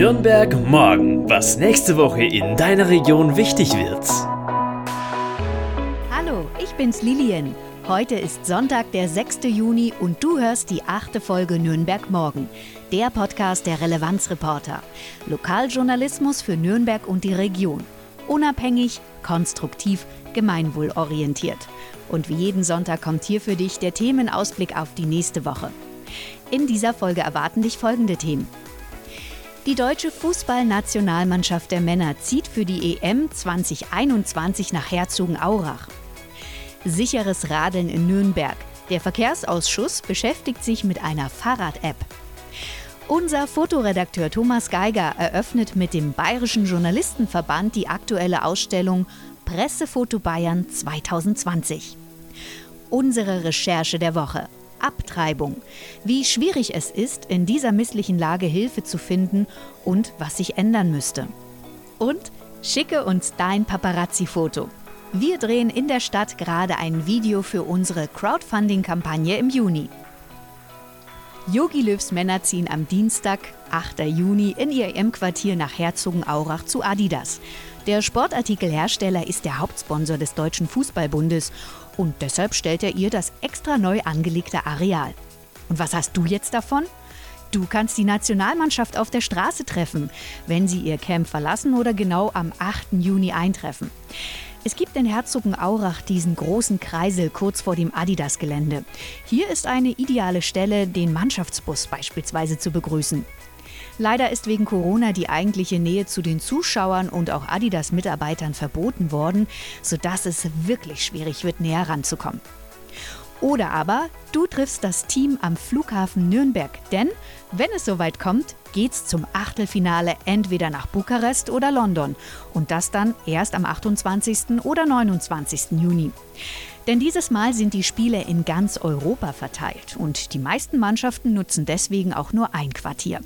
Nürnberg morgen, was nächste Woche in deiner Region wichtig wird. Hallo, ich bin's Lilian. Heute ist Sonntag, der 6. Juni und du hörst die achte Folge Nürnberg morgen, der Podcast der Relevanzreporter. Lokaljournalismus für Nürnberg und die Region. Unabhängig, konstruktiv, gemeinwohlorientiert. Und wie jeden Sonntag kommt hier für dich der Themenausblick auf die nächste Woche. In dieser Folge erwarten dich folgende Themen. Die deutsche Fußballnationalmannschaft der Männer zieht für die EM 2021 nach Herzogenaurach. Sicheres Radeln in Nürnberg. Der Verkehrsausschuss beschäftigt sich mit einer Fahrrad-App. Unser Fotoredakteur Thomas Geiger eröffnet mit dem Bayerischen Journalistenverband die aktuelle Ausstellung Pressefoto Bayern 2020. Unsere Recherche der Woche. Abtreibung. Wie schwierig es ist, in dieser misslichen Lage Hilfe zu finden und was sich ändern müsste. Und schicke uns dein Paparazzi-Foto. Wir drehen in der Stadt gerade ein Video für unsere Crowdfunding-Kampagne im Juni. Yogi Löws Männer ziehen am Dienstag, 8. Juni, in ihr M-Quartier nach Herzogenaurach zu Adidas. Der Sportartikelhersteller ist der Hauptsponsor des Deutschen Fußballbundes und deshalb stellt er ihr das extra neu angelegte Areal. Und was hast du jetzt davon? Du kannst die Nationalmannschaft auf der Straße treffen, wenn sie ihr Camp verlassen oder genau am 8. Juni eintreffen. Es gibt in Herzogenaurach diesen großen Kreisel kurz vor dem Adidas-Gelände. Hier ist eine ideale Stelle, den Mannschaftsbus beispielsweise zu begrüßen. Leider ist wegen Corona die eigentliche Nähe zu den Zuschauern und auch Adidas-Mitarbeitern verboten worden, sodass es wirklich schwierig wird, näher ranzukommen. Oder aber du triffst das Team am Flughafen Nürnberg, denn wenn es soweit kommt, geht's zum Achtelfinale entweder nach Bukarest oder London und das dann erst am 28. oder 29. Juni. Denn dieses Mal sind die Spiele in ganz Europa verteilt und die meisten Mannschaften nutzen deswegen auch nur ein Quartier.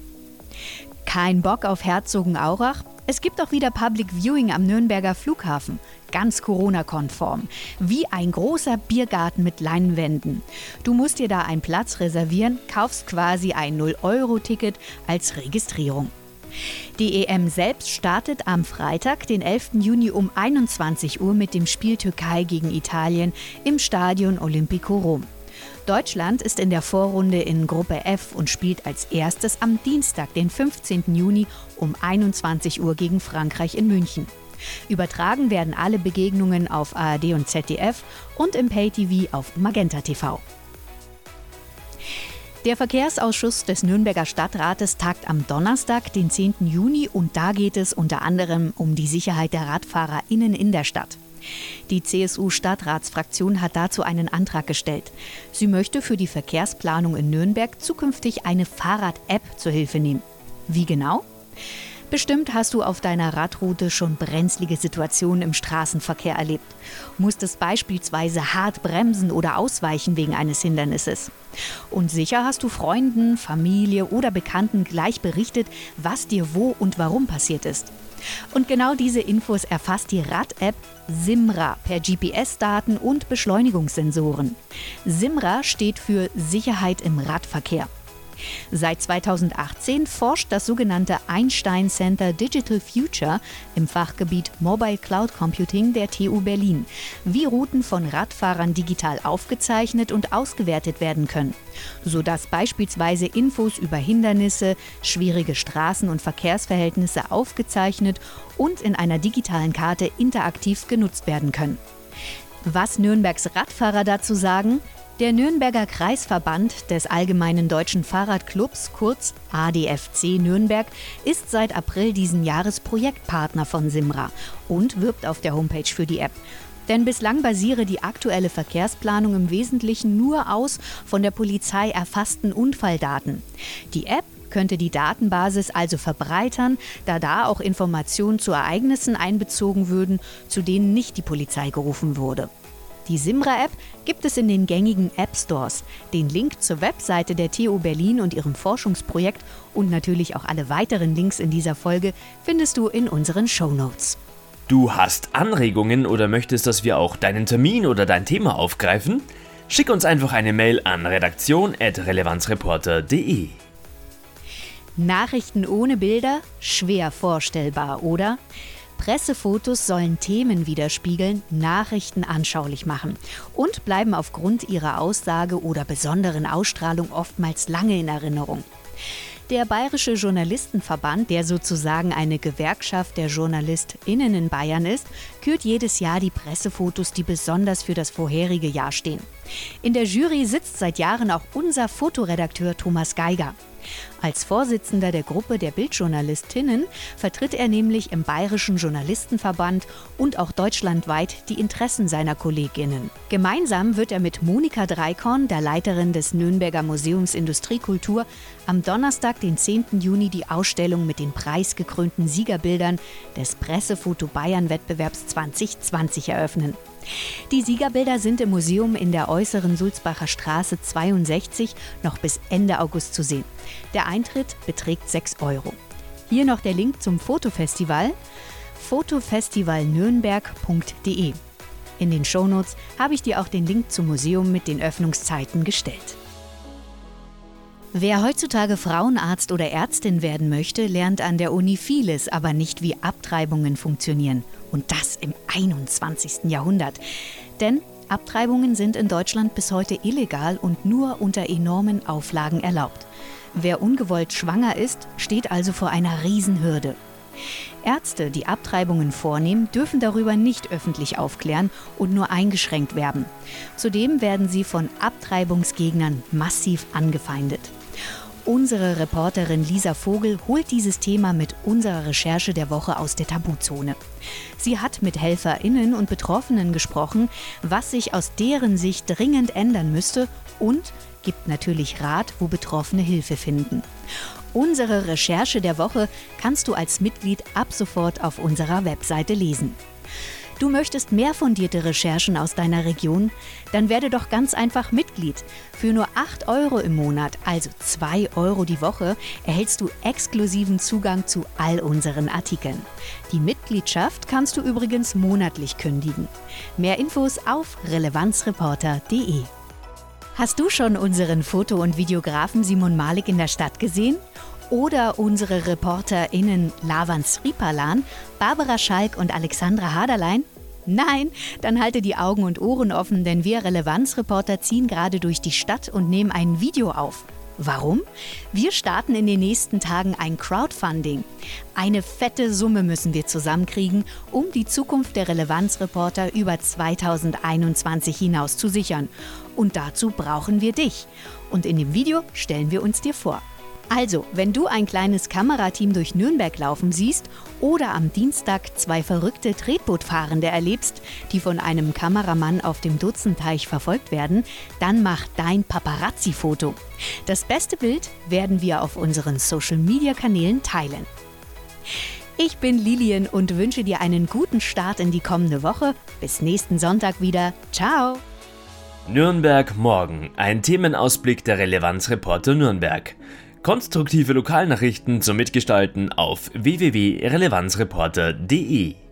Kein Bock auf Herzogenaurach? Es gibt auch wieder Public Viewing am Nürnberger Flughafen. Ganz Corona-konform. Wie ein großer Biergarten mit Leinwänden. Du musst dir da einen Platz reservieren, kaufst quasi ein 0-Euro-Ticket als Registrierung. Die EM selbst startet am Freitag, den 11. Juni um 21 Uhr mit dem Spiel Türkei gegen Italien im Stadion Olimpico Rom. Deutschland ist in der Vorrunde in Gruppe F und spielt als erstes am Dienstag, den 15. Juni um 21 Uhr gegen Frankreich in München. Übertragen werden alle Begegnungen auf ARD und ZDF und im Pay-TV auf Magenta TV. Der Verkehrsausschuss des Nürnberger Stadtrates tagt am Donnerstag, den 10. Juni, und da geht es unter anderem um die Sicherheit der RadfahrerInnen in der Stadt. Die CSU-Stadtratsfraktion hat dazu einen Antrag gestellt. Sie möchte für die Verkehrsplanung in Nürnberg zukünftig eine Fahrrad-App zur Hilfe nehmen. Wie genau? Bestimmt hast du auf deiner Radroute schon brenzlige Situationen im Straßenverkehr erlebt. Musstest beispielsweise hart bremsen oder ausweichen wegen eines Hindernisses. Und sicher hast du Freunden, Familie oder Bekannten gleich berichtet, was dir wo und warum passiert ist. Und genau diese Infos erfasst die Rad-App Simra per GPS-Daten und Beschleunigungssensoren. Simra steht für Sicherheit im Radverkehr. Seit 2018 forscht das sogenannte Einstein Center Digital Future im Fachgebiet Mobile Cloud Computing der TU Berlin, wie Routen von Radfahrern digital aufgezeichnet und ausgewertet werden können, sodass beispielsweise Infos über Hindernisse, schwierige Straßen und Verkehrsverhältnisse aufgezeichnet und in einer digitalen Karte interaktiv genutzt werden können. Was Nürnbergs Radfahrer dazu sagen? Der Nürnberger Kreisverband des Allgemeinen Deutschen Fahrradclubs, kurz ADFC Nürnberg, ist seit April diesen Jahres Projektpartner von Simra und wirbt auf der Homepage für die App. Denn bislang basiere die aktuelle Verkehrsplanung im Wesentlichen nur aus von der Polizei erfassten Unfalldaten. Die App könnte die Datenbasis also verbreitern, da da auch Informationen zu Ereignissen einbezogen würden, zu denen nicht die Polizei gerufen wurde. Die Simra-App gibt es in den gängigen App Stores. Den Link zur Webseite der TU Berlin und ihrem Forschungsprojekt und natürlich auch alle weiteren Links in dieser Folge findest du in unseren Show Notes. Du hast Anregungen oder möchtest, dass wir auch deinen Termin oder dein Thema aufgreifen? Schick uns einfach eine Mail an redaktion.relevanzreporter.de. Nachrichten ohne Bilder? Schwer vorstellbar, oder? Pressefotos sollen Themen widerspiegeln, Nachrichten anschaulich machen und bleiben aufgrund ihrer Aussage oder besonderen Ausstrahlung oftmals lange in Erinnerung. Der Bayerische Journalistenverband, der sozusagen eine Gewerkschaft der JournalistInnen in Bayern ist, kürt jedes Jahr die Pressefotos, die besonders für das vorherige Jahr stehen. In der Jury sitzt seit Jahren auch unser Fotoredakteur Thomas Geiger. Als Vorsitzender der Gruppe der Bildjournalistinnen vertritt er nämlich im Bayerischen Journalistenverband und auch deutschlandweit die Interessen seiner Kolleginnen. Gemeinsam wird er mit Monika Dreikorn, der Leiterin des Nürnberger Museums Industriekultur, am Donnerstag, den 10. Juni, die Ausstellung mit den preisgekrönten Siegerbildern des Pressefoto Bayern Wettbewerbs 2020 eröffnen. Die Siegerbilder sind im Museum in der äußeren Sulzbacher Straße 62 noch bis Ende August zu sehen. Der Eintritt beträgt 6 Euro. Hier noch der Link zum Fotofestival fotofestivalnürnberg.de. In den Shownotes habe ich dir auch den Link zum Museum mit den Öffnungszeiten gestellt. Wer heutzutage Frauenarzt oder Ärztin werden möchte, lernt an der Uni vieles, aber nicht wie Abtreibungen funktionieren. Und das im 21. Jahrhundert. Denn Abtreibungen sind in Deutschland bis heute illegal und nur unter enormen Auflagen erlaubt. Wer ungewollt schwanger ist, steht also vor einer Riesenhürde. Ärzte, die Abtreibungen vornehmen, dürfen darüber nicht öffentlich aufklären und nur eingeschränkt werben. Zudem werden sie von Abtreibungsgegnern massiv angefeindet. Unsere Reporterin Lisa Vogel holt dieses Thema mit unserer Recherche der Woche aus der Tabuzone. Sie hat mit HelferInnen und Betroffenen gesprochen, was sich aus deren Sicht dringend ändern müsste und gibt natürlich Rat, wo Betroffene Hilfe finden. Unsere Recherche der Woche kannst du als Mitglied ab sofort auf unserer Webseite lesen. Du möchtest mehr fundierte Recherchen aus deiner Region? Dann werde doch ganz einfach Mitglied. Für nur 8 Euro im Monat, also 2 Euro die Woche, erhältst du exklusiven Zugang zu all unseren Artikeln. Die Mitgliedschaft kannst du übrigens monatlich kündigen. Mehr Infos auf relevanzreporter.de. Hast du schon unseren Foto- und Videografen Simon Malik in der Stadt gesehen? Oder unsere ReporterInnen Lavan Sripalan, Barbara Schalk und Alexandra Haderlein? Nein, dann halte die Augen und Ohren offen, denn wir Relevanzreporter ziehen gerade durch die Stadt und nehmen ein Video auf. Warum? Wir starten in den nächsten Tagen ein Crowdfunding. Eine fette Summe müssen wir zusammenkriegen, um die Zukunft der Relevanzreporter über 2021 hinaus zu sichern. Und dazu brauchen wir dich. Und in dem Video stellen wir uns dir vor. Also, wenn du ein kleines Kamerateam durch Nürnberg laufen siehst oder am Dienstag zwei verrückte Tretbootfahrende erlebst, die von einem Kameramann auf dem Dutzenteich verfolgt werden, dann mach dein Paparazzi-Foto. Das beste Bild werden wir auf unseren Social-Media-Kanälen teilen. Ich bin Lilian und wünsche dir einen guten Start in die kommende Woche. Bis nächsten Sonntag wieder. Ciao! Nürnberg morgen. Ein Themenausblick der Relevanzreporter Nürnberg. Konstruktive Lokalnachrichten zum Mitgestalten auf www.relevanzreporter.de